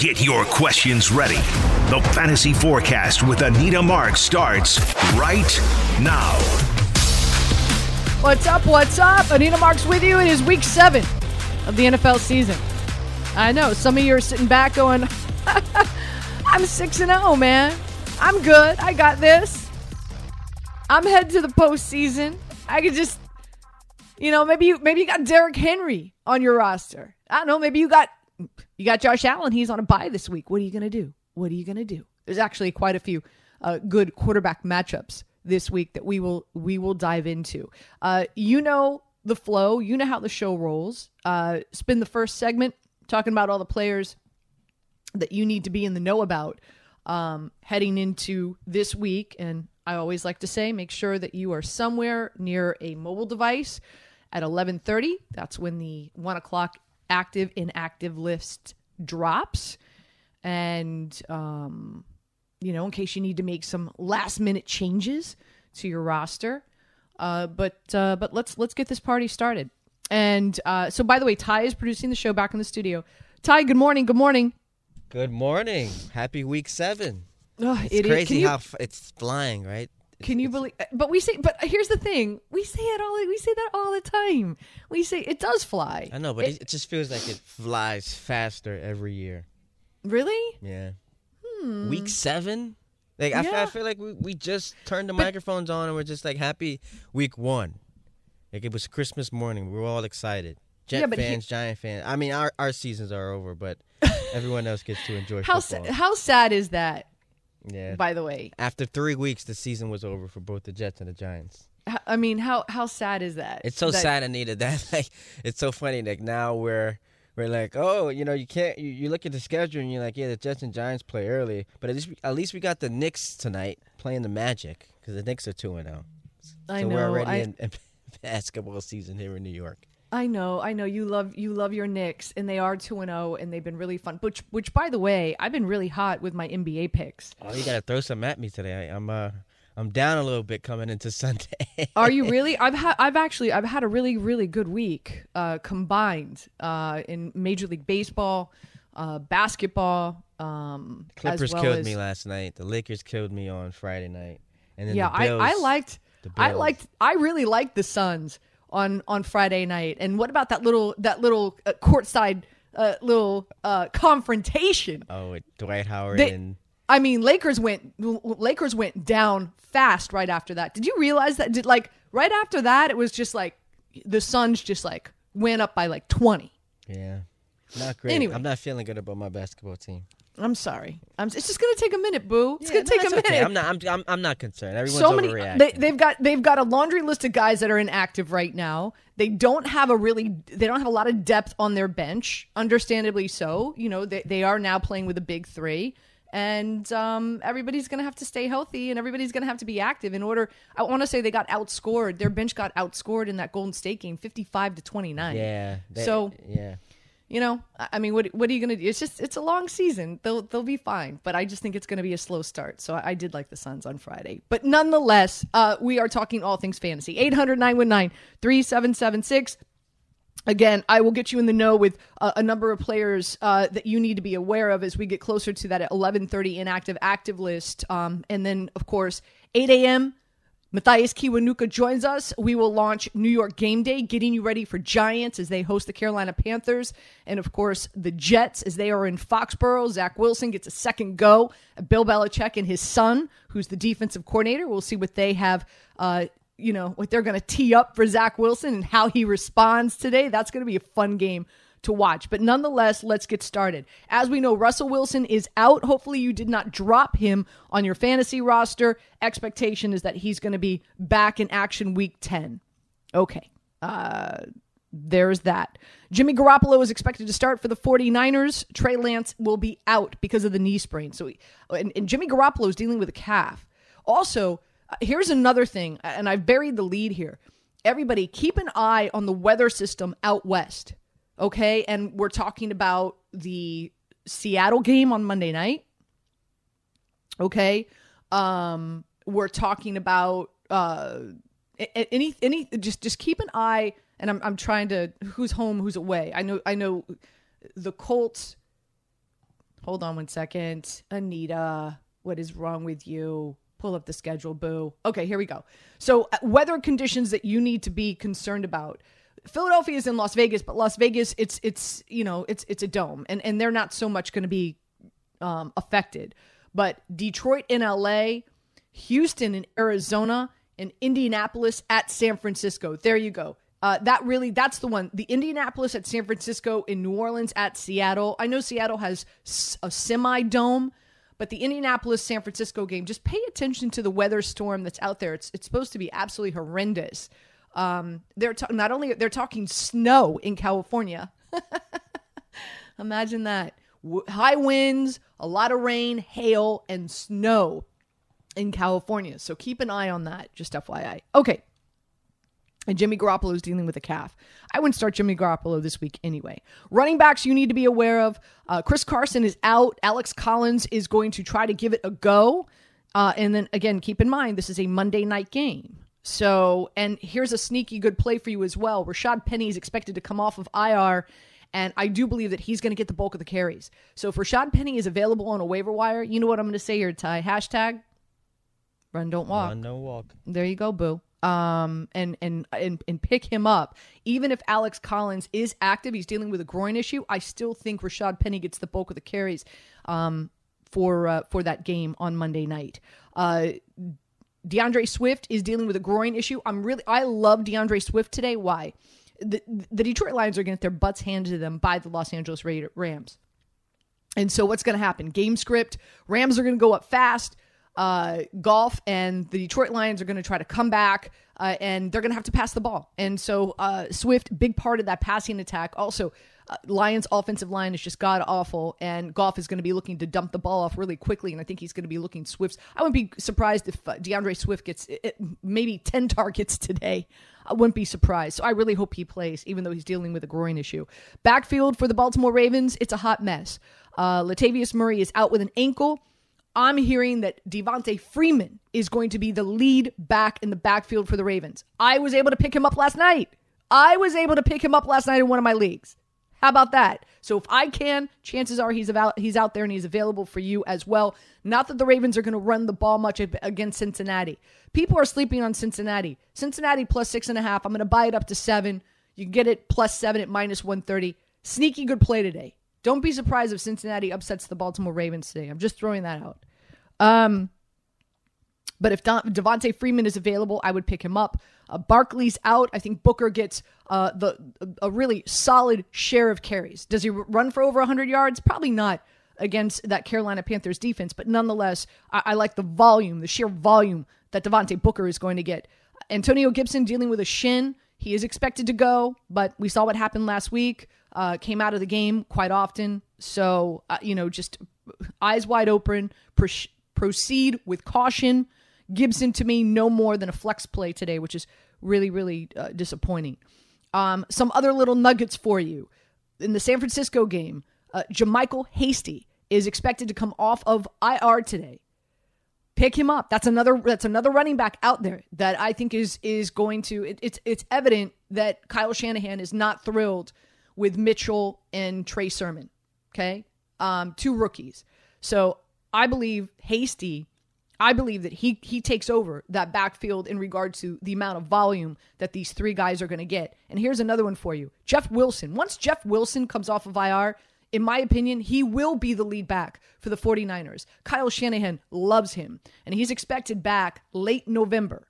Get your questions ready. The Fantasy Forecast with Anita Mark starts right now. What's up? What's up? Anita Marks with you. It is week seven of the NFL season. I know some of you are sitting back going, I'm 6 and 0, man. I'm good. I got this. I'm headed to the postseason. I could just, you know, maybe you maybe you got Derrick Henry on your roster. I don't know. Maybe you got you got Josh Allen. He's on a bye this week. What are you gonna do? What are you gonna do? There's actually quite a few uh, good quarterback matchups this week that we will we will dive into. Uh, you know the flow. You know how the show rolls. Uh, spend the first segment talking about all the players that you need to be in the know about um, heading into this week. And I always like to say, make sure that you are somewhere near a mobile device at 11:30. That's when the one o'clock active inactive list drops, and um, you know, in case you need to make some last minute changes to your roster. Uh, but uh, but let's let's get this party started. And uh, so, by the way, Ty is producing the show back in the studio. Ty, good morning. Good morning. Good morning. Happy week seven. Ugh, It's it is- crazy how f- it's flying, right? Can you believe? But we say. But here's the thing: we say it all. We say that all the time. We say it does fly. I know, but It- it, just feels like it flies faster every year. really, Yeah. Week seven? Like, I, f- I Hmm. Yeah. feel like we, we just turned the But- microphones on and we're just like happy week one. Like, it was Christmas morning. We were all excited. Jet Yeah, but he- fans, Giant fans. I mean, our, our seasons are over, but everyone else gets to enjoy how sa- how sad is that? Yeah. By the way, After three weeks, the season was over for both the Jets and the Giants. I mean, how how sad is that? It's so That- sad, Anita. That like it's so funny. Like now we're we're like, oh, you know, you can't. You, you look at the schedule and you're like, yeah, the Jets and Giants play early, but at least we, at least we got the Knicks tonight playing the Magic because the Knicks are two and zero. I So know. we're already I, in, in basketball season here in New York. I know, I know. You love you love your Knicks, and they are two and zero, and they've been really fun. Which, which, by the way, I've been really hot with my NBA picks. Oh, you gotta throw some at me today. I, I'm uh I'm down a little bit coming into Sunday. Are you really? I've had I've actually I've had a really really good week uh, combined uh, in Major League Baseball, uh, basketball. Um, as Clippers well killed as- me last night. The Lakers killed me on Friday night, and then Yeah, the Bills, I, I liked I liked I really liked the Suns on on Friday night. And what about that little that little uh, courtside uh, little uh, confrontation? Oh, with Dwight Howard They- and I mean, Lakers went Lakers went down fast right after that. Did you realize that? Did like right after that, it was just like the Suns just like went up by like twenty. yeah, not great. Anyway. I'm not feeling good about my basketball team. I'm sorry. I'm, it's just gonna take a minute, boo. It's Yeah, gonna take a minute. okay. I'm not. I'm, I'm. I'm not concerned. Everyone's so many they, they've got they've got a laundry list of guys that are inactive right now they don't have a really they don't have a lot of depth on their bench understandably so you know they, they are now playing with a big three and um, everybody's going to have to stay healthy and everybody's going to have to be active in order i want to say they got outscored their bench got outscored in that golden state game 55 to 29 yeah. they- So- yeah. You know i mean what what are you going to do? It's just it's a long season. They'll they'll be fine but i just think it's going to be a slow start. So I, I did like the suns on friday. But nonetheless uh we are talking all things fantasy. 800-919-3776 Again, I will get you in the know with uh, a number of players uh, that you need to be aware of as we get closer to that 11:30 inactive active list, um, and then of course 8 a.m. Mathias Kiwanuka joins us. We will launch New York Game Day, getting you ready for Giants as they host the Carolina Panthers. And of course, the Jets as they are in Foxborough. Zach Wilson gets a second go. Bill Belichick and his son, who's the defensive coordinator. We'll see what they have, uh, you know, what they're going to tee up for Zach Wilson and how he responds today. That's going to be a fun game to watch. But nonetheless, let's get started. As we know, Russell Wilson is out. Hopefully, you did not drop him on your fantasy roster. Expectation is that he's going to be back in action week 10. Okay. Uh, there's that. Jimmy Garoppolo is expected to start for the 49ers. Trey Lance will be out because of the knee sprain. So, he, and, and Jimmy Garoppolo is dealing with a calf. Also, uh, here's another thing, and I've buried the lead here. Everybody, keep an eye on the weather system out west. Okay. And we're talking about the Seattle game on Monday night. Okay. Um, we're talking about uh, any any just just keep an eye and I'm I'm trying to who's home who's away. I know I know the Colts Hold on one second. Anita, what is wrong with you? Pull up the schedule, boo. Okay, here we go. So, uh, weather conditions that you need to be concerned about. Philadelphia is in Las Vegas, but Las Vegas, it's it's you know it's it's a dome, and and they're not so much going to be um, affected. But Detroit in LA, Houston in Arizona, and Indianapolis at San Francisco. There you go. Uh, that really, that's the one. The Indianapolis at San Francisco, in New Orleans at Seattle. I know Seattle has a semi dome, but the Indianapolis San Francisco game, just pay attention to the weather storm that's out there. It's it's supposed to be absolutely horrendous. Um, they're ta- not only they're talking snow in California. Imagine that. W- high winds, a lot of rain, hail, and snow in California. So keep an eye on that, just FYI. Okay, and Jimmy Garoppolo is dealing with a calf. I wouldn't start Jimmy Garoppolo this week anyway. Running backs you need to be aware of. Uh, Chris Carson is out. Alex Collins is going to try to give it a go. Uh, and then again, keep in mind this is a Monday night game. So, and here's a sneaky good play for you as well. Rashad Penny is expected to come off of IR, and I do believe that he's going to get the bulk of the carries. So, if Rashad Penny is available on a waiver wire, you know what I'm going to say here, Ty? Hashtag run, don't walk. Run, don't walk. There you go, boo um, and, and and and pick him up. Even if Alex Collins is active, he's dealing with a groin issue. I still think Rashad Penny gets the bulk of the carries um, for uh, for that game on Monday night. Uh, D'Andre Swift is dealing with a groin issue. I'm really I love D'Andre Swift today. Why? The, the Detroit Lions are going to get their butts handed to them by the Los Angeles Rams. And so what's going to happen? Game script: Rams are going to go up fast uh, Goff and the Detroit Lions are going to try to come back, uh, and they're going to have to pass the ball. And so uh, Swift, big part of that passing attack. Also, Lions' offensive line is just god awful, and Goff is going to be looking to dump the ball off really quickly, and I think he's going to be looking Swift's. I wouldn't be surprised if uh, D'Andre Swift gets it, maybe ten targets today. I wouldn't be surprised. So I really hope he plays, even though he's dealing with a groin issue. Backfield for the Baltimore Ravens, it's a hot mess. Uh, Latavius Murray is out with an ankle. I'm hearing that Devonta Freeman is going to be the lead back in the backfield for the Ravens. I was able to pick him up last night. I was able to pick him up last night in one of my leagues. How about that? So if I can, chances are he's about he's out there and he's available for you as well. Not that the Ravens are going to run the ball much against Cincinnati. People are sleeping on Cincinnati. Cincinnati plus six and a half. I'm going to buy it up to seven. You can get it plus seven at minus one thirty. Sneaky good play today. Don't be surprised if Cincinnati upsets the Baltimore Ravens today. I'm just throwing that out. Um, but if Devonta Freeman is available, I would pick him up. Uh, Barkley's out. I think Booker gets uh, the a really solid share of carries. Does he run for over 100 yards? Probably not against that Carolina Panthers defense, but nonetheless, I, I like the volume, the sheer volume that Devontae Booker is going to get. Antonio Gibson dealing with a shin. He is expected to go, but we saw what happened last week uh, came out of the game quite often. So, uh, you know, just eyes wide open, pr- proceed with caution. Gibson to me, no more than a flex play today, which is really, really uh, disappointing. Um, some other little nuggets for you. In the San Francisco game, uh, JaMycal Hasty is expected to come off of IR today. Pick him up. That's another. That's another running back out there that I think is is going to. It, it's it's evident that Kyle Shanahan is not thrilled with Mitchell and Trey Sermon. Okay. Um, two rookies. So I believe Hasty, I believe that he he takes over that backfield in regard to the amount of volume that these three guys are going to get. And here's another one for you. Jeff Wilson. Once Jeff Wilson comes off of IR, in my opinion, he will be the lead back for the 49ers. Kyle Shanahan loves him, and he's expected back late November.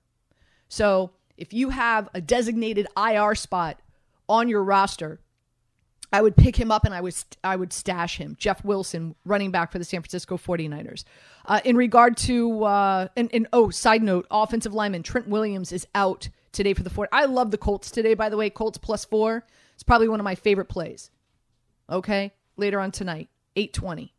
So if you have a designated IR spot on your roster, I would pick him up and I would I would stash him. Jeff Wilson, running back for the San Francisco 49ers. Uh, in regard to uh, and, and oh, side note, offensive lineman Trent Williams is out today for the Fort. I love the Colts today. By the way, Colts plus four. It's probably one of my favorite plays. Okay, later on tonight, eight twenty.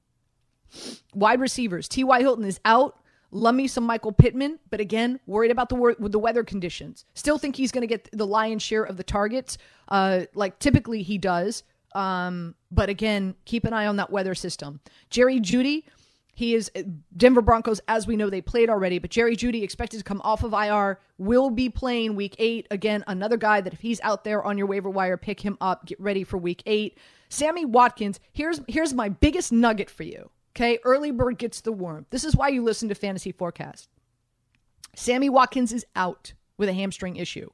Wide receivers. T.Y. Hilton is out. Love me some Michael Pittman, but again, worried about the with the weather conditions. Still think he's going to get the lion's share of the targets, uh, like typically he does. Um, but again, keep an eye on that weather system. Jerry Jeudy, He is Denver Broncos, as we know, they played already, but Jerry Jeudy expected to come off of IR, will be playing week eight. Again, another guy that if he's out there on your waiver wire, pick him up, get ready for week eight. Sammy Watkins, here's here's my biggest nugget for you. Okay, early bird gets the worm. This is why you listen to Fantasy Forecast. Sammy Watkins is out with a hamstring issue.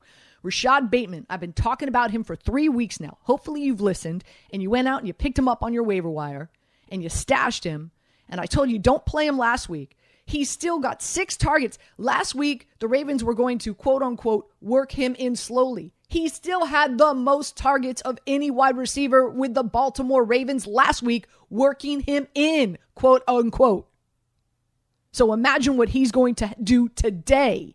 Rashod Bateman, I've been talking about him for three weeks now. Hopefully, you've listened and you went out and you picked him up on your waiver wire and you stashed him. And I told you, don't play him last week. He still got six targets. Last week, the Ravens were going to quote unquote work him in slowly. He still had the most targets of any wide receiver with the Baltimore Ravens last week, working him in, quote unquote. So imagine what he's going to do today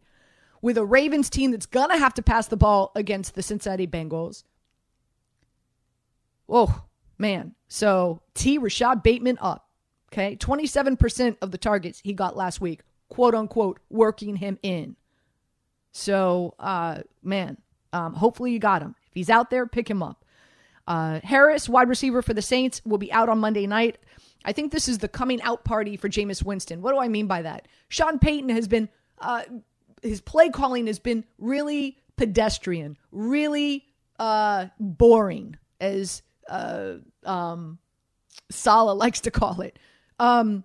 with a Ravens team that's going to have to pass the ball against the Cincinnati Bengals. Oh, man. So T. Rashod Bateman up. Okay. 27% of the targets he got last week, quote unquote, working him in. So, uh, man, um, hopefully you got him. If he's out there, pick him up. Uh, Harris, wide receiver for the Saints, will be out on Monday night. I think this is the coming out party for Jameis Winston. What do I mean by that? Sean Payton has been, uh, his play calling has been really pedestrian, really uh, boring, as uh, um, Saleh likes to call it. Um,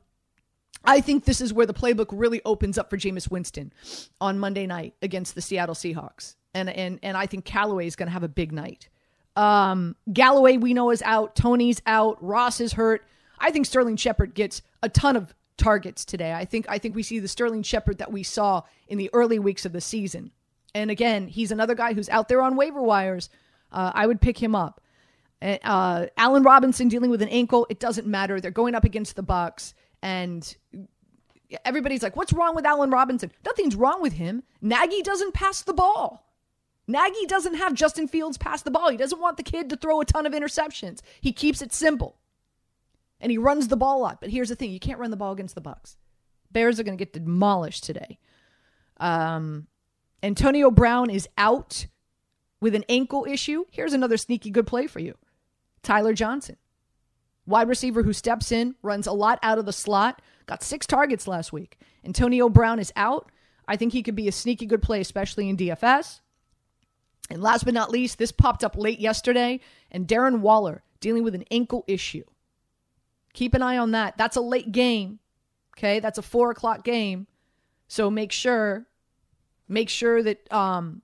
I think this is where the playbook really opens up for Jameis Winston on Monday night against the Seattle Seahawks. And and and I think Callaway is going to have a big night. Um, Golladay we know is out, Toney's out, Ross is hurt. I think Sterling Shepard gets a ton of targets today. I think I think we see the Sterling Shepard that we saw in the early weeks of the season. And again, he's another guy who's out there on waiver wires. Uh, I would pick him up. Uh, Allen Robinson dealing with an ankle. It doesn't matter. They're going up against the Bucks, and everybody's like, "What's wrong with Allen Robinson?" Nothing's wrong with him. Nagy doesn't pass the ball. Nagy doesn't have Justin Fields pass the ball. He doesn't want the kid to throw a ton of interceptions. He keeps it simple and he runs the ball up. But here's the thing: you can't run the ball against the Bucks. Bears are going to get demolished today. Um, Antonio Brown is out with an ankle issue. Here's another sneaky good play for you: Tyler Johnson, wide receiver who steps in, runs a lot out of the slot, got six targets last week. Antonio Brown is out. I think he could be a sneaky good play, especially in DFS. And last but not least, this popped up late yesterday, and Darren Waller dealing with an ankle issue. Keep an eye on that. That's a late game. Okay, that's a four o'clock game. So make sure, make sure that um,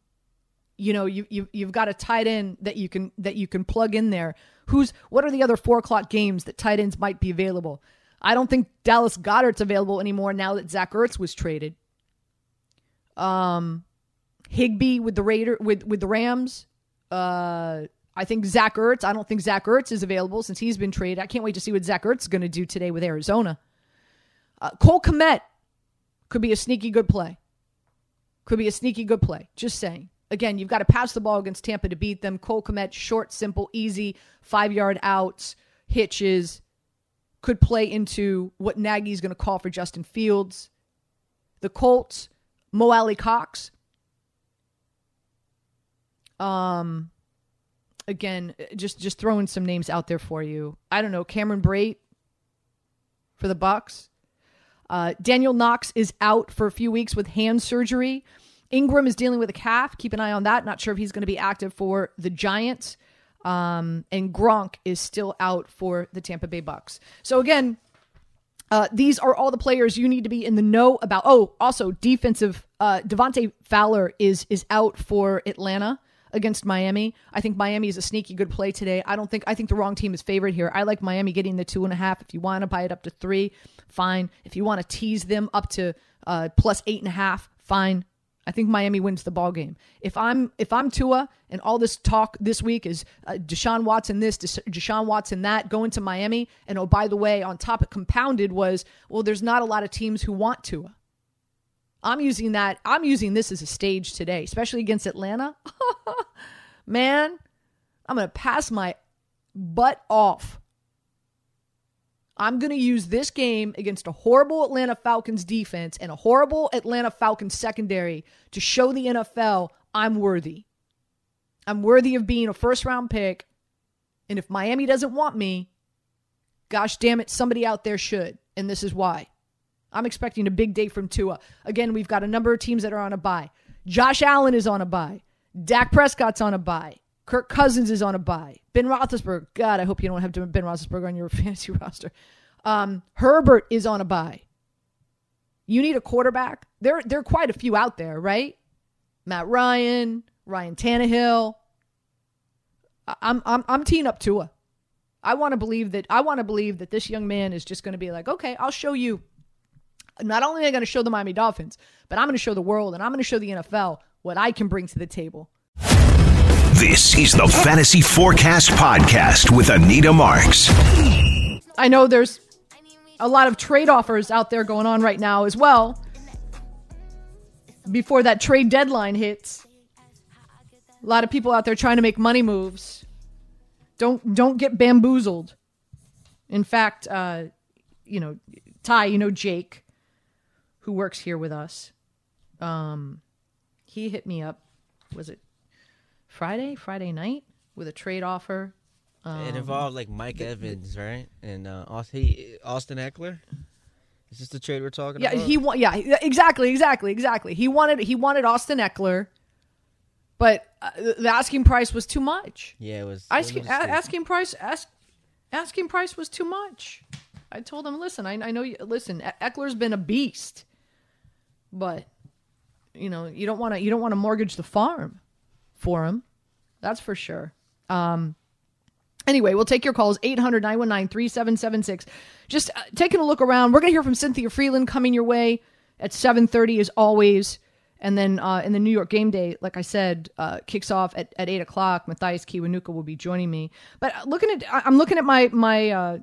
you know you, you you've got a tight end that you can that you can plug in there. Who's what are the other four o'clock games that tight ends might be available? I don't think Dallas Goedert's available anymore now that Zach Ertz was traded. Um, Higbee with the Raider with with the Rams. Uh, I think Zach Ertz. I don't think Zach Ertz is available since he's been traded. I can't wait to see what Zach Ertz is going to do today with Arizona. Uh, Cole Kmet could be a sneaky good play. Could be a sneaky good play. Just saying. Again, you've got to pass the ball against Tampa to beat them. Cole Kmet, short, simple, easy, five yard outs, hitches. Could play into what Nagy's going to call for Justin Fields. The Colts, Mo Alie-Cox. Um, again, just just throwing some names out there for you. I don't know, Cameron Brate for the Bucks. Uh, Daniel Knox is out for a few weeks with hand surgery. Engram is dealing with a calf. Keep an eye on that. Not sure if he's going to be active for the Giants. Um, and Gronk is still out for the Tampa Bay Bucks. So again, uh, these are all the players you need to be in the know about. Oh, also defensive. Uh, Dante Fowler is is out for Atlanta against Miami. I think Miami is a sneaky good play today. I don't think I think the wrong team is favored here. I like Miami getting the two and a half. If you want to buy it up to three, fine. If you want to tease them up to uh, plus eight and a half, fine. I think Miami wins the ball game. If I'm if I'm Tua and all this talk this week is uh, Deshaun Watson this, Deshaun Watson that, going to Miami, and oh by the way, on top it compounded was well, there's not a lot of teams who want Tua. I'm using that. I'm using this as a stage today, especially against Atlanta. Man, I'm going to pass my butt off. I'm going to use this game against a horrible Atlanta Falcons defense and a horrible Atlanta Falcons secondary to show the NFL I'm worthy. I'm worthy of being a first round pick. And if Miami doesn't want me, gosh damn it, somebody out there should. and this is why. I'm expecting a big day from Tua. Again, we've got a number of teams that are on a bye. Josh Allen is on a bye. Dak Prescott's on a bye. Kirk Cousins is on a bye. Ben Roethlisberger. God, I hope you don't have Ben Roethlisberger on your fantasy roster. Um, Herbert is on a bye. You need a quarterback. There, there are quite a few out there, right? Matt Ryan, Ryan Tannehill. I'm, I'm, I'm teeing up Tua. I want to believe that. I want to believe that this young man is just going to be like, okay, I'll show you. Not only am I going to show the Miami Dolphins, but I'm going to show the world and I'm going to show the NFL what I can bring to the table. This is the Fantasy Forecast Podcast with Anita Marks. I know there's a lot of trade offers out there going on right now as well. Before that trade deadline hits, a lot of people out there trying to make money moves. Don't don't get bamboozled. In fact, uh, you know, Ty, you know Jake, who works here with us. Um, he hit me up. Was it Friday? Friday night with a trade offer um, it involved like Mike Evans, right? And uh, Austin, Austin Ekeler. Is this the trade we're talking yeah, about? Yeah, he wa- yeah, exactly, exactly, exactly. He wanted he wanted Austin Ekeler, but uh, the asking price was too much. Yeah, it was. Asking, it was asking price ask, asking price was too much. I told him, listen, I, I know you. Listen, Ekeler's been a beast, but you know you don't want to you don't want to mortgage the farm for him. That's for sure. Um, Anyway, we'll take your calls 800 919 3776. Just uh, taking a look around. We're going to hear from Cynthia Frelund coming your way at 7:30 as always. And then uh, in the New York game day, like I said, uh, kicks off at, at 8 o'clock. Mathias Kiwanuka will be joining me. But uh, looking at, I'm looking at my, my, uh,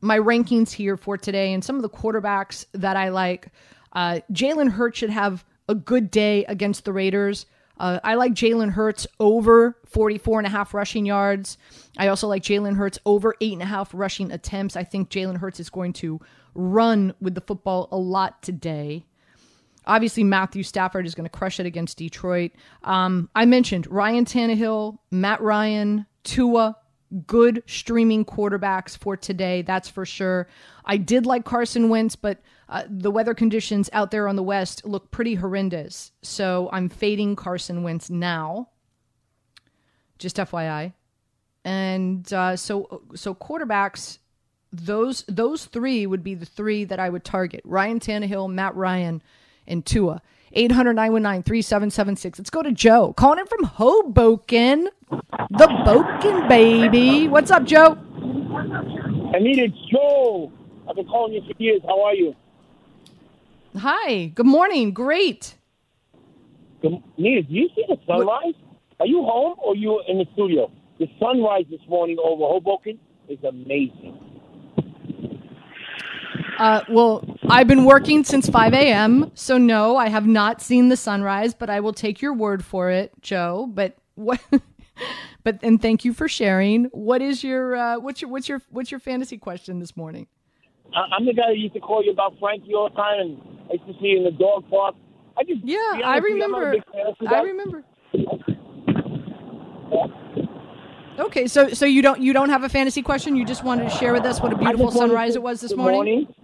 my rankings here for today and some of the quarterbacks that I like. Uh, Jalen Hurts should have a good day against the Raiders. Uh, I like Jalen Hurts over 44 and a half rushing yards. I also like Jalen Hurts over eight and a half rushing attempts. I think Jalen Hurts is going to run with the football a lot today. Obviously, Matthew Stafford is going to crush it against Detroit. Um, I mentioned Ryan Tannehill, Matt Ryan, Tua, good streaming quarterbacks for today. That's for sure. I did like Carson Wentz, but uh, the weather conditions out there on the West look pretty horrendous. So I'm fading Carson Wentz now. Just FYI. And uh, so so quarterbacks, those those three would be the three that I would target: Ryan Tannehill, Matt Ryan, and Tua. 800 919 3776. Let's go to Joe. Calling in from Hoboken. The Boken, baby. What's up, Joe? I needed Joe. I've been calling you for years. How are you? Hi. Good morning. Great. Good, Nina, do you see the sunrise? Are you home or you in the studio? The sunrise this morning over Hoboken is amazing. Uh, well, I've been working since 5 a.m., so no, I have not seen the sunrise, but I will take your word for it, Joe. But what? but and thank you for sharing. What is your uh, what's your what's your what's your fantasy question this morning? I'm the guy that used to call you about Frankie all the time, and I used to see you in the dog park. I just yeah, I remember. I remember. Okay, so so you don't you don't have a fantasy question. You just wanted to share with us what a beautiful sunrise it was this morning. morning.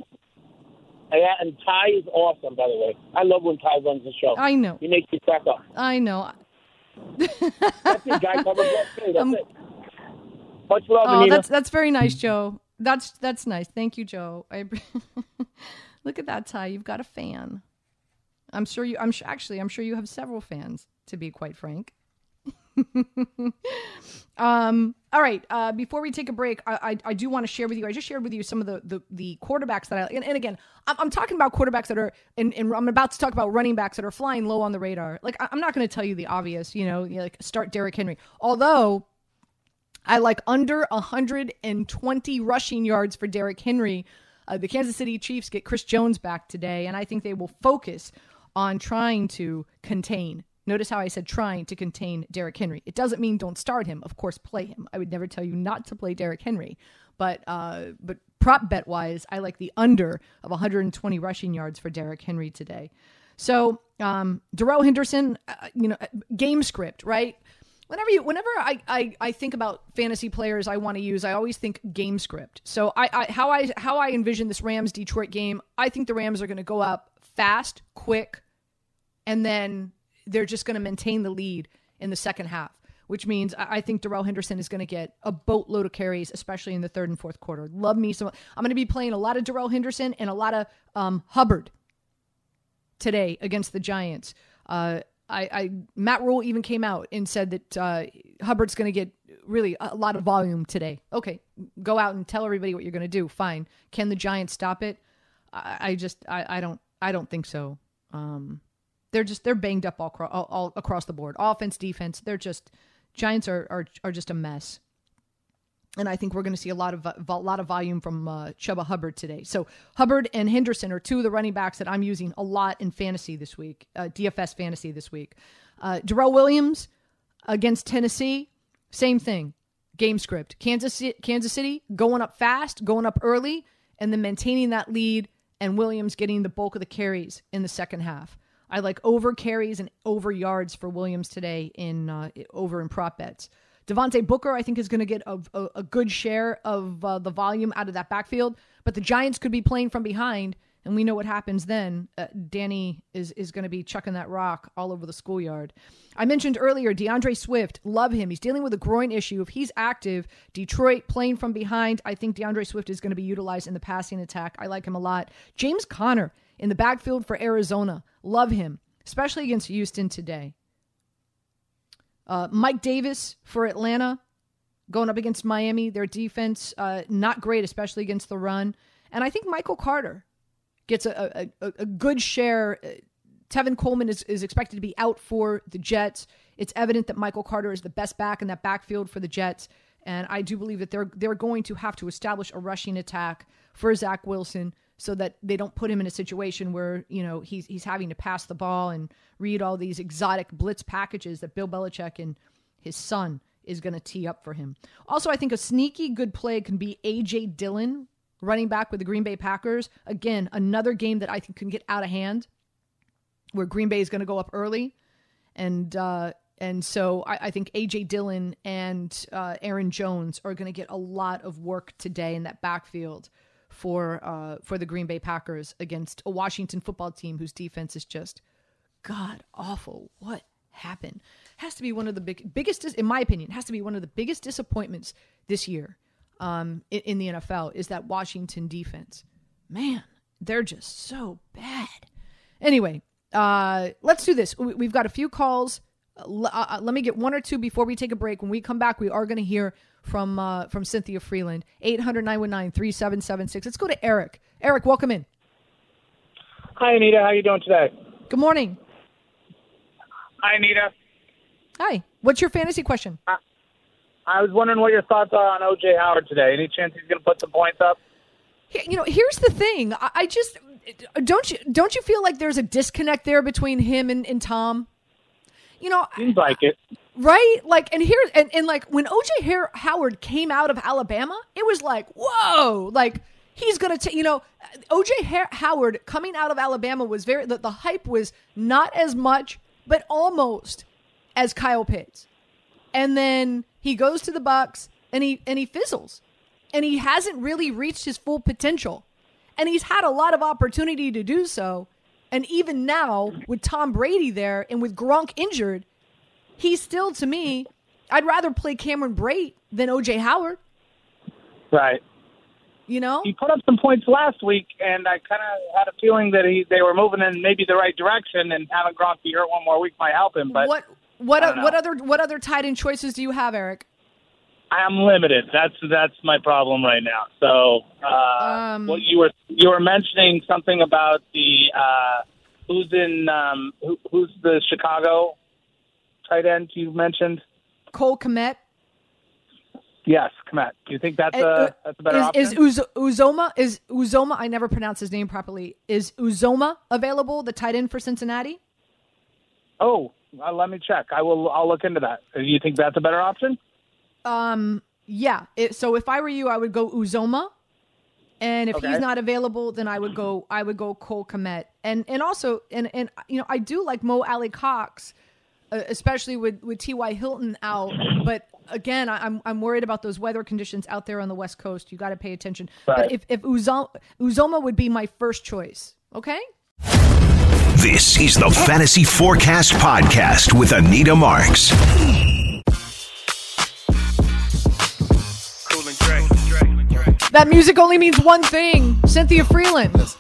Yeah, and Ty is awesome, by the way. I love when Ty runs the show. I know. He makes me crack up. I know. that's it, guy. That's um, it. Much love, Oh, Anita. that's that's very nice, Joe. That's that's nice. Thank you, Joe. I look at that tie. You've got a fan. I'm sure you. I'm actually. I'm sure you have several fans. To be quite frank. um. All right. Uh, before we take a break, I, I, I do want to share with you. I just shared with you some of the the, the quarterbacks that I and, and again, I'm, I'm, talking about quarterbacks that are and, and I'm about to talk about running backs that are flying low on the radar. Like I, am not going to tell you the obvious. You know, like start Derrick Henry. Although I like under 120 rushing yards for Derrick Henry. Uh, the Kansas City Chiefs get Chris Jones back today, and I think they will focus on trying to contain. Notice how I said trying to contain Derrick Henry. It doesn't mean don't start him. Of course, play him. I would never tell you not to play Derrick Henry. But uh, but prop bet wise, I like the under of 120 rushing yards for Derrick Henry today. So um, Darrell Henderson, uh, you know, game script, right? Whenever you whenever I, I, I think about fantasy players I want to use, I always think game script. So I, I how I how I envision this Rams Detroit game, I think the Rams are going to go up fast, quick, and then they're just going to maintain the lead in the second half. Which means I think Darrell Henderson is going to get a boatload of carries, especially in the third and fourth quarter. Love me some. I'm going to be playing a lot of Darrell Henderson and a lot of um, Hubbard today against the Giants. Uh, I, I Matt Rhule even came out and said that uh, Hubbard's going to get really a lot of volume today. Okay, go out and tell everybody what you're going to do. Fine. Can the Giants stop it? I, I just I, I don't I don't think so. Um, they're just they're banged up all, all, all across the board, offense, defense. They're just Giants are are, are just a mess and I think we're going to see a lot of a lot of volume from uh, Chuba Hubbard today. So Hubbard and Henderson are two of the running backs that I'm using a lot in fantasy this week, uh, DFS fantasy this week. Uh, Darrell Williams against Tennessee, same thing. Game script: Kansas Kansas City going up fast, going up early, and then maintaining that lead, and Williams getting the bulk of the carries in the second half. I like over carries and over yards for Williams today in uh, over in prop bets. Devontae Booker, I think, is going to get a, a, a, good share of uh, the volume out of that backfield. But the Giants could be playing from behind, and we know what happens then. Uh, Danny is, is going to be chucking that rock all over the schoolyard. I mentioned earlier D'Andre Swift. Love him. He's dealing with a groin issue. If he's active, Detroit playing from behind, I think D'Andre Swift is going to be utilized in the passing attack. I like him a lot. James Conner in the backfield for Arizona. Love him, especially against Houston today. Uh, Mike Davis for Atlanta going up against Miami. Their defense, uh, not great, especially against the run. And I think Michael Carter gets a, a, a good share. Uh, Tevin Coleman is, is expected to be out for the Jets. It's evident that Michael Carter is the best back in that backfield for the Jets. And I do believe that they're they're going to have to establish a rushing attack for Zach Wilson so that they don't put him in a situation where you know he's he's having to pass the ball and read all these exotic blitz packages that Bill Belichick and his son is going to tee up for him. Also, I think a sneaky good play can be AJ Dillon running back with the Green Bay Packers. Again, another game that I think can get out of hand, where Green Bay is going to go up early, and uh, and so I, I think AJ Dillon and uh, Aaron Jones are going to get a lot of work today in that backfield for uh, for the Green Bay Packers against a Washington football team whose defense is just god awful. What happened? Has to be one of the big biggest, in my opinion, has to be one of the biggest disappointments this year um, in, in the NFL is that Washington defense. Man, they're just so bad. Anyway, uh, let's do this. We've got a few calls. Uh, uh, let me get one or two before we take a break. When we come back, we are going to hear from uh, from Cynthia Frelund. 800-919-3776. Let's go to Eric. Eric, welcome in. Hi, Anita. How you doing today? Good morning. Hi, Anita. Hi. What's your fantasy question? I, I was wondering what your thoughts are on O.J. Howard today. Any chance he's going to put some points up? You know, here's the thing. I, I just don't you don't you feel like there's a disconnect there between him and, and Tom? You know, seems like it right? Like, and here, and, and like when OJ Howard came out of Alabama, it was like, whoa, like he's gonna take, you know, OJ Howard coming out of Alabama was very, the, the hype was not as much, but almost as Kyle Pitts. And then he goes to the Bucs and he and he fizzles. And he hasn't really reached his full potential. And he's had a lot of opportunity to do so. And even now, with Tom Brady there and with Gronk injured, he's still to me. I'd rather play Cameron Brate than OJ Howard. Right. You know, he put up some points last week, and I kind of had a feeling that he they were moving in maybe the right direction, and having Gronk be hurt one more week might help him. But what what what other what other tight end choices do you have, Eric? I'm limited. That's that's my problem right now. So, uh, um, well, you were you were mentioning something about the uh, who's in um, who, who's the Chicago tight end you mentioned? Cole Kmet. Yes, Kmet. Do you think that's a uh, that's a better is, option? Is Uz- Uzomah is Uzomah? I never pronounce his name properly. Is Uzomah available? The tight end for Cincinnati. Oh, uh, let me check. I will. I'll look into that. Do you think that's a better option? Um. Yeah. It, so if I were you, I would go Uzomah. And if okay. he's not available, then I would go. I would go Cole Kmet. And and also and and you know I do like Mo Alie-Cox Uh, especially with with T.Y. Hilton out. But again, I, am I'm worried about those weather conditions out there on the West Coast. You got to pay attention. Right. But if if Uzomah, Uzomah would be my first choice, okay. This is the Fantasy Forecast Podcast with Anita Marks. That music only means one thing Cynthia Frelund.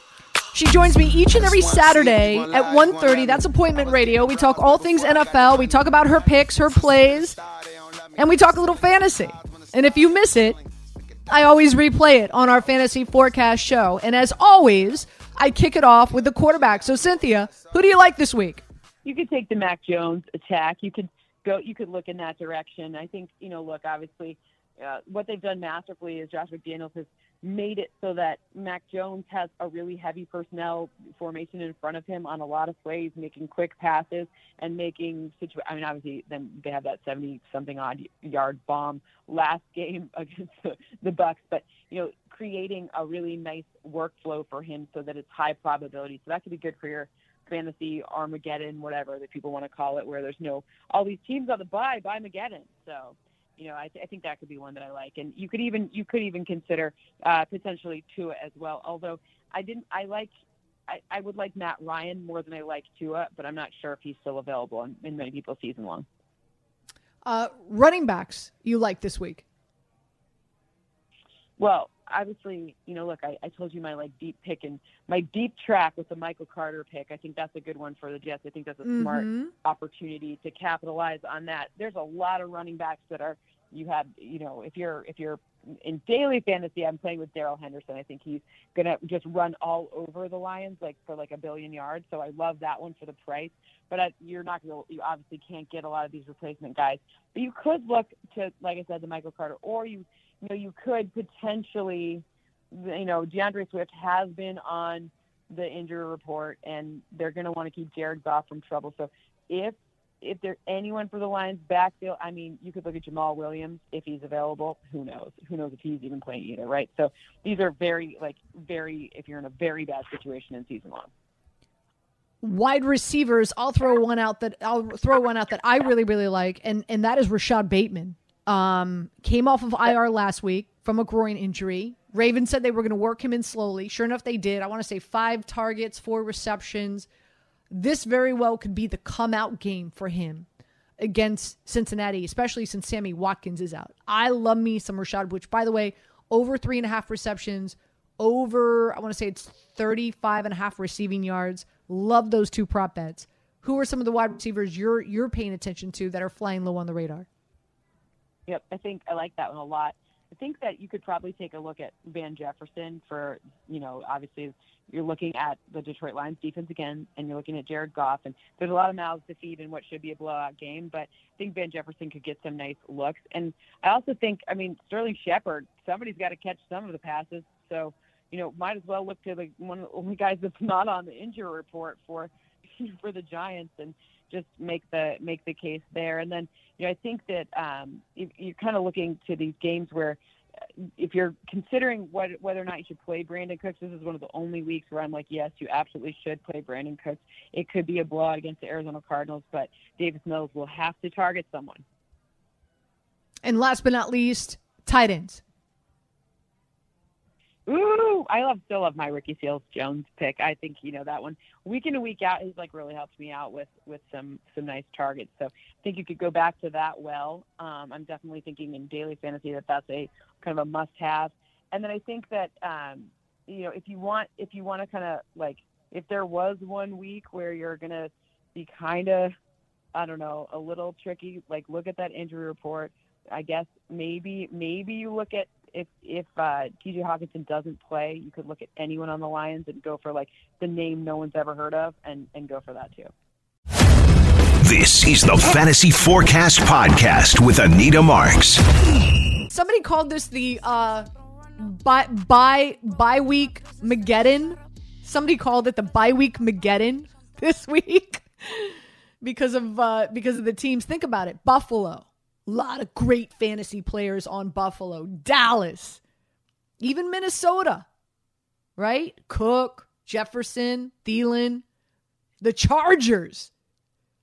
She joins me each and every Saturday at 1.30. That's Appointment Radio. We talk all things NFL. We talk about her picks, her plays, and we talk a little fantasy. And if you miss it, I always replay it on our Fantasy Forecast show. And as always, I kick it off with the quarterback. So, Cynthia, who do you like this week? You could take the Mac Jones attack. You could go. You could look in that direction. I think you know. Look, obviously, uh, what they've done masterfully is Josh McDaniels has made it so that Mac Jones has a really heavy personnel formation in front of him on a lot of plays, making quick passes and making situ. I mean, obviously, then they have that seventy something odd yard bomb last game against the, the Bucks, but you know, creating a really nice workflow for him so that it's high probability. So that could be good for your fantasy Armageddon, whatever that people want to call it, where there's no all these teams on the buy by Mageddon. So you know, I, th- I, think that could be one that I like. And you could even you could even consider uh, potentially Tua as well. Although I didn't, I like. I, I would like Matt Ryan more than I like Tua, but I'm not sure if he's still available in, in many people's season long. Uh, running backs you like this week? Well, obviously, you know, look, I, I told you my like deep pick and my deep track with the Michael Carter pick. I think that's a good one for the Jets. I think that's a mm-hmm. smart opportunity to capitalize on that. There's a lot of running backs that are you have, you know, if you're if you're in daily fantasy, I'm playing with Darrell Henderson. I think he's gonna just run all over the Lions like for like a billion yards. So I love that one for the price. But I, you're not gonna, you obviously can't get a lot of these replacement guys. But you could look to, like I said, the Michael Carter, or you you know, you could potentially, you know, D'Andre Swift has been on the injury report, and they're to want to keep Jared Goff from trouble. So if if there's anyone for the Lions backfield, I mean, you could look at Jamaal Williams if he's available. Who knows? Who knows if he's even playing either, right? So these are very, like, very, if you're in a very bad situation in season long. Wide receivers, I'll throw one out that I'll throw one out that I really, really like, and and that is Rashod Bateman. Um, came off of IR last week from a groin injury. Raven said they were going to work him in slowly. Sure enough, they did. I want to say five targets, four receptions. This very well could be the come out game for him against Cincinnati, especially since Sammy Watkins is out. I love me some Rashod, which, by the way, over three and a half receptions, over, I want to say it's 35 and a half receiving yards. Love those two prop bets. Who are some of the wide receivers you're you're paying attention to that are flying low on the radar? Yep, I think I like that one a lot. I think that you could probably take a look at Van Jefferson for, you know, obviously you're looking at the Detroit Lions defense again, and you're looking at Jared Goff, and there's a lot of mouths to feed in what should be a blowout game, but I think Van Jefferson could get some nice looks. And I also think, I mean, Sterling Shepard, somebody's got to catch some of the passes, so, you know, might as well look to the one of the only guys that's not on the injury report for for the Giants and just make the make the case there. And then you know I think that um, you're kind of looking to these games where uh, if you're considering what, whether or not you should play Brandin Cooks, this is one of the only weeks where I'm like, yes, you absolutely should play Brandin Cooks. It could be a blowout against the Arizona Cardinals, but Davis Mills will have to target someone. And last but not least, tight ends. Ooh, I love still love my Ricky Seals Jones pick. I think you know that one week in and week out. He's like really helped me out with with some some nice targets. So I think you could go back to that. Well, um, I'm definitely thinking in daily fantasy that that's a kind of a must have. And then I think that um, you know if you want if you want to kind of like if there was one week where you're gonna be kind of I don't know a little tricky, like look at that injury report. I guess maybe maybe you look at if if uh, T.J. Hockenson doesn't play, you could look at anyone on the Lions and go for like the name no one's ever heard of, and and go for that too. This is the Fantasy Forecast Podcast with Anita Marks. Somebody called this the uh, by by bye week Mageddon. Somebody called it the bye week Mageddon this week because of uh, because of the teams. Think about it: Buffalo, a lot of great fantasy players on Buffalo, Dallas, even Minnesota, right? Cook, Jefferson, Thielen, the Chargers.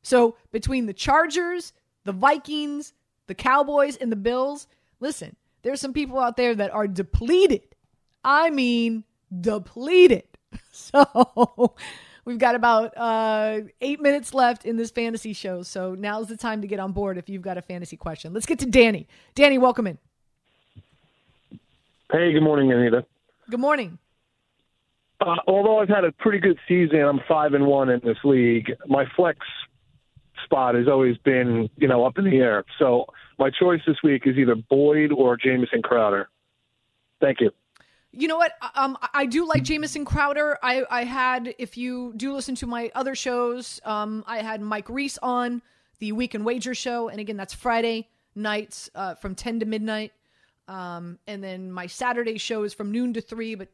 So between the Chargers, the Vikings, the Cowboys, and the Bills, listen, there's some people out there that are depleted. I mean, depleted. So we've got about uh, eight minutes left in this fantasy show. So now's the time to get on board if you've got a fantasy question. Let's get to Danny. Danny, welcome in. Hey, good morning, Anita. Good morning. Uh, although I've had a pretty good season, I'm five and one in this league. My flex spot has always been, you know, up in the air. So my choice this week is either Boyd or Jamison Crowder. Thank you. You know what? Um, I do like Jamison Crowder. I, I had, if you do listen to my other shows, um, I had Mike Reiss on the Week and Wager show, and again, that's Friday nights uh, from ten to midnight. Um, and then my Saturday show is from noon to three, but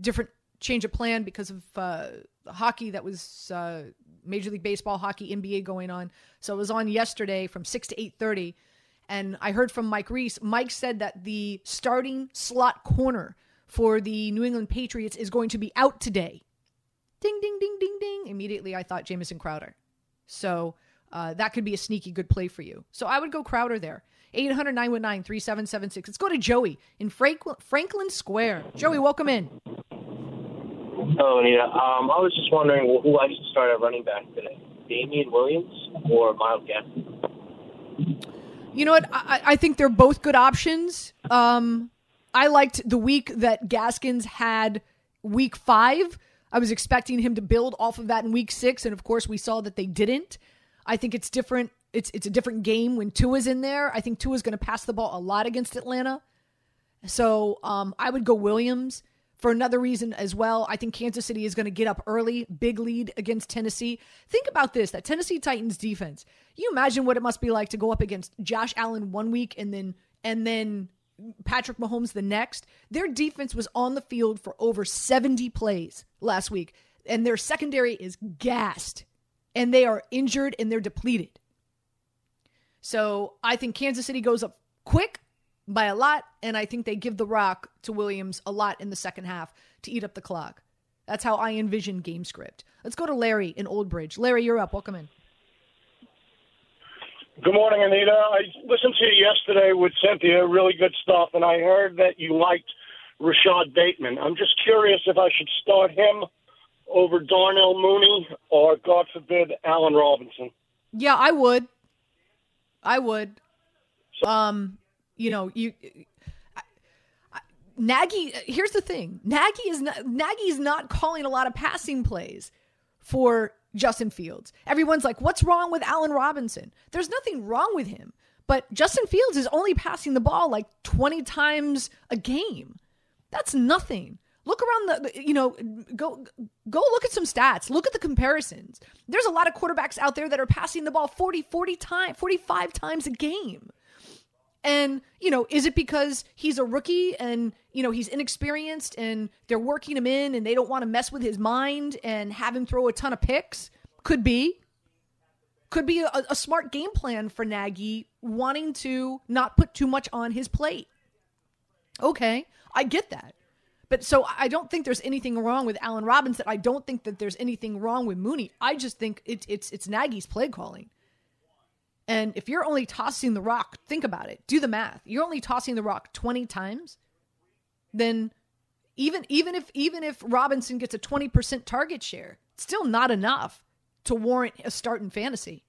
different change of plan because of uh, hockey that was uh, Major League Baseball, hockey, NBA going on. So it was on yesterday from six to eight thirty, and I heard from Mike Reiss. Mike said that the starting slot corner for the New England Patriots is going to be out today. Ding, ding, ding, ding, ding. Immediately, I thought Jamison Crowder. So uh, that could be a sneaky good play for you. So I would go Crowder there. 800 919 3776. Let's go to Joey in Franklin, Franklin Square. Joey, welcome in. Hello, Anita. Um, I was just wondering who I should start at running back today Damien Williams or Myles Gaskin? You know what? I, I think they're both good options. Um, I liked the week that Gaskins had week five. I was expecting him to build off of that in week six, and of course, we saw that they didn't. I think it's different. It's it's a different game when Tua's in there. I think Tua's going to pass the ball a lot against Atlanta. So um, I would go Williams for another reason as well. I think Kansas City is going to get up early, big lead against Tennessee. Think about this: that Tennessee Titans defense. You imagine what it must be like to go up against Josh Allen one week and then and then Patrick Mahomes the next. Their defense was on the field for over 70 plays last week, and their secondary is gassed, and they are injured and they're depleted. So I think Kansas City goes up quick by a lot, and I think they give the rock to Williams a lot in the second half to eat up the clock. That's how I envision game script. Let's go to Larry in Old Bridge. Larry, you're up. Welcome in. Good morning, Anita. I listened to you yesterday with Cynthia. Really good stuff, and I heard that you liked Rashod Bateman. I'm just curious if I should start him over Darnell Mooney or, God forbid, Allen Robinson. Yeah, I would. I would. Um, you know, you Nagy. Here's the thing: Nagy is not Nagy is not calling a lot of passing plays for Justin Fields. Everyone's like, what's wrong with Allen Robinson? There's nothing wrong with him. But Justin Fields is only passing the ball like 20 times a game. That's nothing. Look around the, you know, go go look at some stats. Look at the comparisons. There's a lot of quarterbacks out there that are passing the ball 40, 40 times, 45 times a game. And, you know, is it because he's a rookie and, you know, he's inexperienced and they're working him in and they don't want to mess with his mind and have him throw a ton of picks? Could be. Could be a, a smart game plan for Nagy wanting to not put too much on his plate. Okay, I get that. But so I don't think there's anything wrong with Allen Robinson. I don't think that there's anything wrong with Mooney. I just think it's it's it's Nagy's play calling. And if you're only tossing the rock, think about it. Do the math. You're only tossing the rock 20 times, then even even if even if Robinson gets a 20% target share, still not enough to warrant a start in fantasy.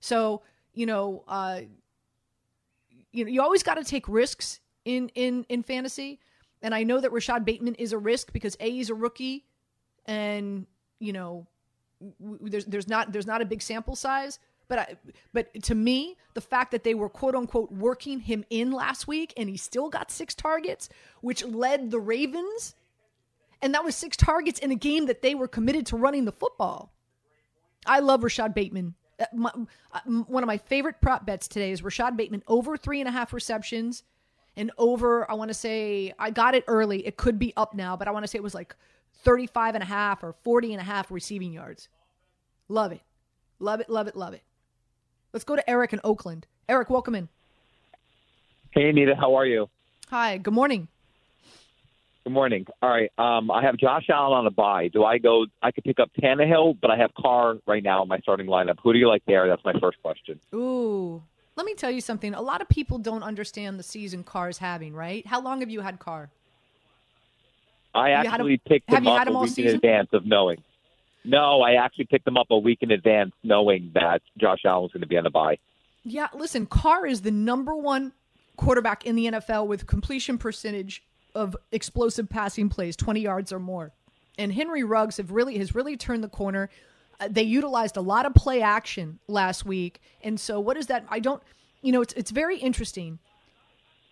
So, you know, uh you know, you always got to take risks in in in fantasy. And I know that Rashod Bateman is a risk because A he's a rookie and, you know, there's there's not there's not a big sample size, but I, but to me, the fact that they were quote unquote working him in last week and he still got six targets, which led the Ravens, and that was six targets in a game that they were committed to running the football. I love Rashod Bateman. Uh, my, uh, one of my favorite prop bets today is Rashod Bateman over three and a half receptions and over, I want to say, I got it early. It could be up now, but I want to say it was like 35 and a half or 40 and a half receiving yards. Love it. Love it, love it, love it. Let's go to Eric in Oakland. Eric, welcome in. Hey, Anita. How are you? Hi. Good morning. Good morning. All right. Um, I have Josh Allen on a bye. Do I go? I could pick up Tannehill, but I have Carr right now in my starting lineup. Who do you like there? That's my first question. Ooh. Let me tell you something. A lot of people don't understand the season Carr's having, right? How long have you had Carr? I Have actually him- picked have him you up had a all week in advance of knowing. No, I actually picked them up a week in advance, knowing that Josh Allen was going to be on the bye. Yeah, listen, Carr is the number one quarterback in the NFL with completion percentage of explosive passing plays, 20 yards or more. And Henry Ruggs have really has really turned the corner. Uh, they utilized a lot of play action last week. And so what is that? I don't you know, it's it's very interesting.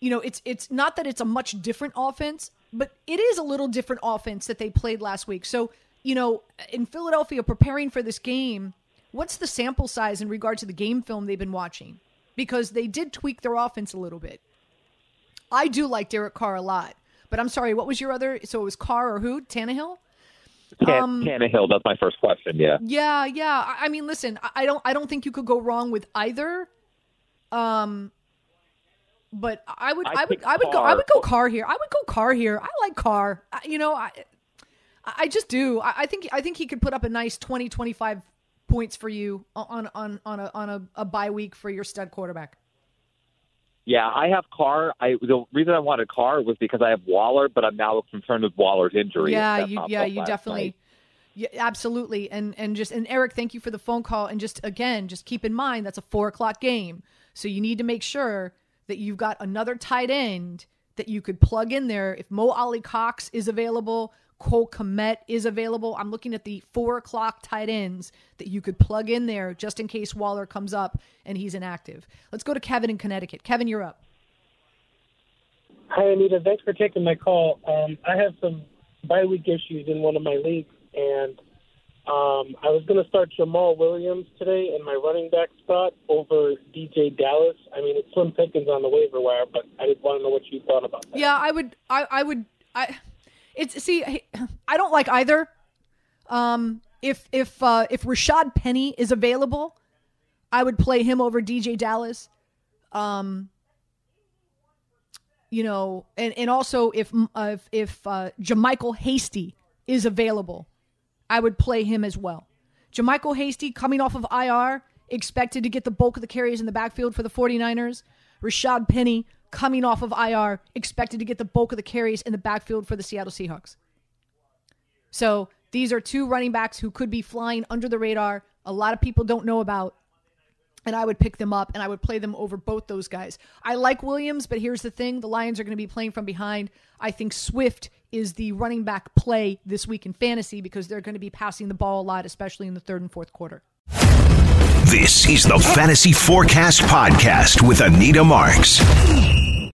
You know, it's it's not that it's a much different offense, but it is a little different offense that they played last week. So, you know, in Philadelphia preparing for this game, what's the sample size in regard to the game film they've been watching? Because they did tweak their offense a little bit. I do like Derek Carr a lot, but I'm sorry, what was your other? So it was Carr or who? Tannehill? Tan- Um, Tannehill. That's my first question. Yeah. Yeah, yeah. I, mean, listen, I, I don't, I don't think you could go wrong with either. Um, but I would, I I, would, I would go, I would go Carr here. I would go Carr here. I like Carr. I, you know, I, I just do. I, I think, I think he could put up a nice 20, 25 points for you on, on, on a, on a, a bye week for your stud quarterback. Yeah, I have Carr. I the reason I wanted Carr was because I have Waller, but I'm now concerned with Waller's injury. Yeah, you, yeah, you definitely, night. yeah, absolutely, and and just and Eric, thank you for the phone call, and just again, just keep in mind that's a four o'clock game, so you need to make sure that you've got another tight end that you could plug in there. If Mo Alie-Cox is available, Cole Kmet is available. I'm looking at the four o'clock tight ends that you could plug in there just in case Waller comes up and he's inactive. Let's go to Kevin in Connecticut. Kevin, you're up. Hi, Anita. Thanks for taking my call. Um, I have some bye week issues in one of my leagues, and um, I was going to start Jamaal Williams today in my running back spot over DeeJay Dallas. I mean, it's slim pickings on the waiver wire, but I just want to know what you thought about that. Yeah, I would. I, I would. I. It's see. I- don't like either. Um, if if uh, if Rashad Penny is available, I would play him over DeeJay Dallas. Um, you know, and and also if uh, if if uh, JaMycal Hasty is available, I would play him as well. JaMycal Hasty coming off of IR, expected to get the bulk of the carries in the backfield for the 49ers. Rashad Penny coming off of IR, expected to get the bulk of the carries in the backfield for the Seattle Seahawks. So these are two running backs who could be flying under the radar. A lot of people don't know about. And I would pick them up and I would play them over both those guys. I like Williams, but here's the thing the Lions are going to be playing from behind. I think Swift is the running back play this week in fantasy because they're going to be passing the ball a lot, especially in the third and fourth quarter. This is the Fantasy Forecast Podcast with Anita Marks.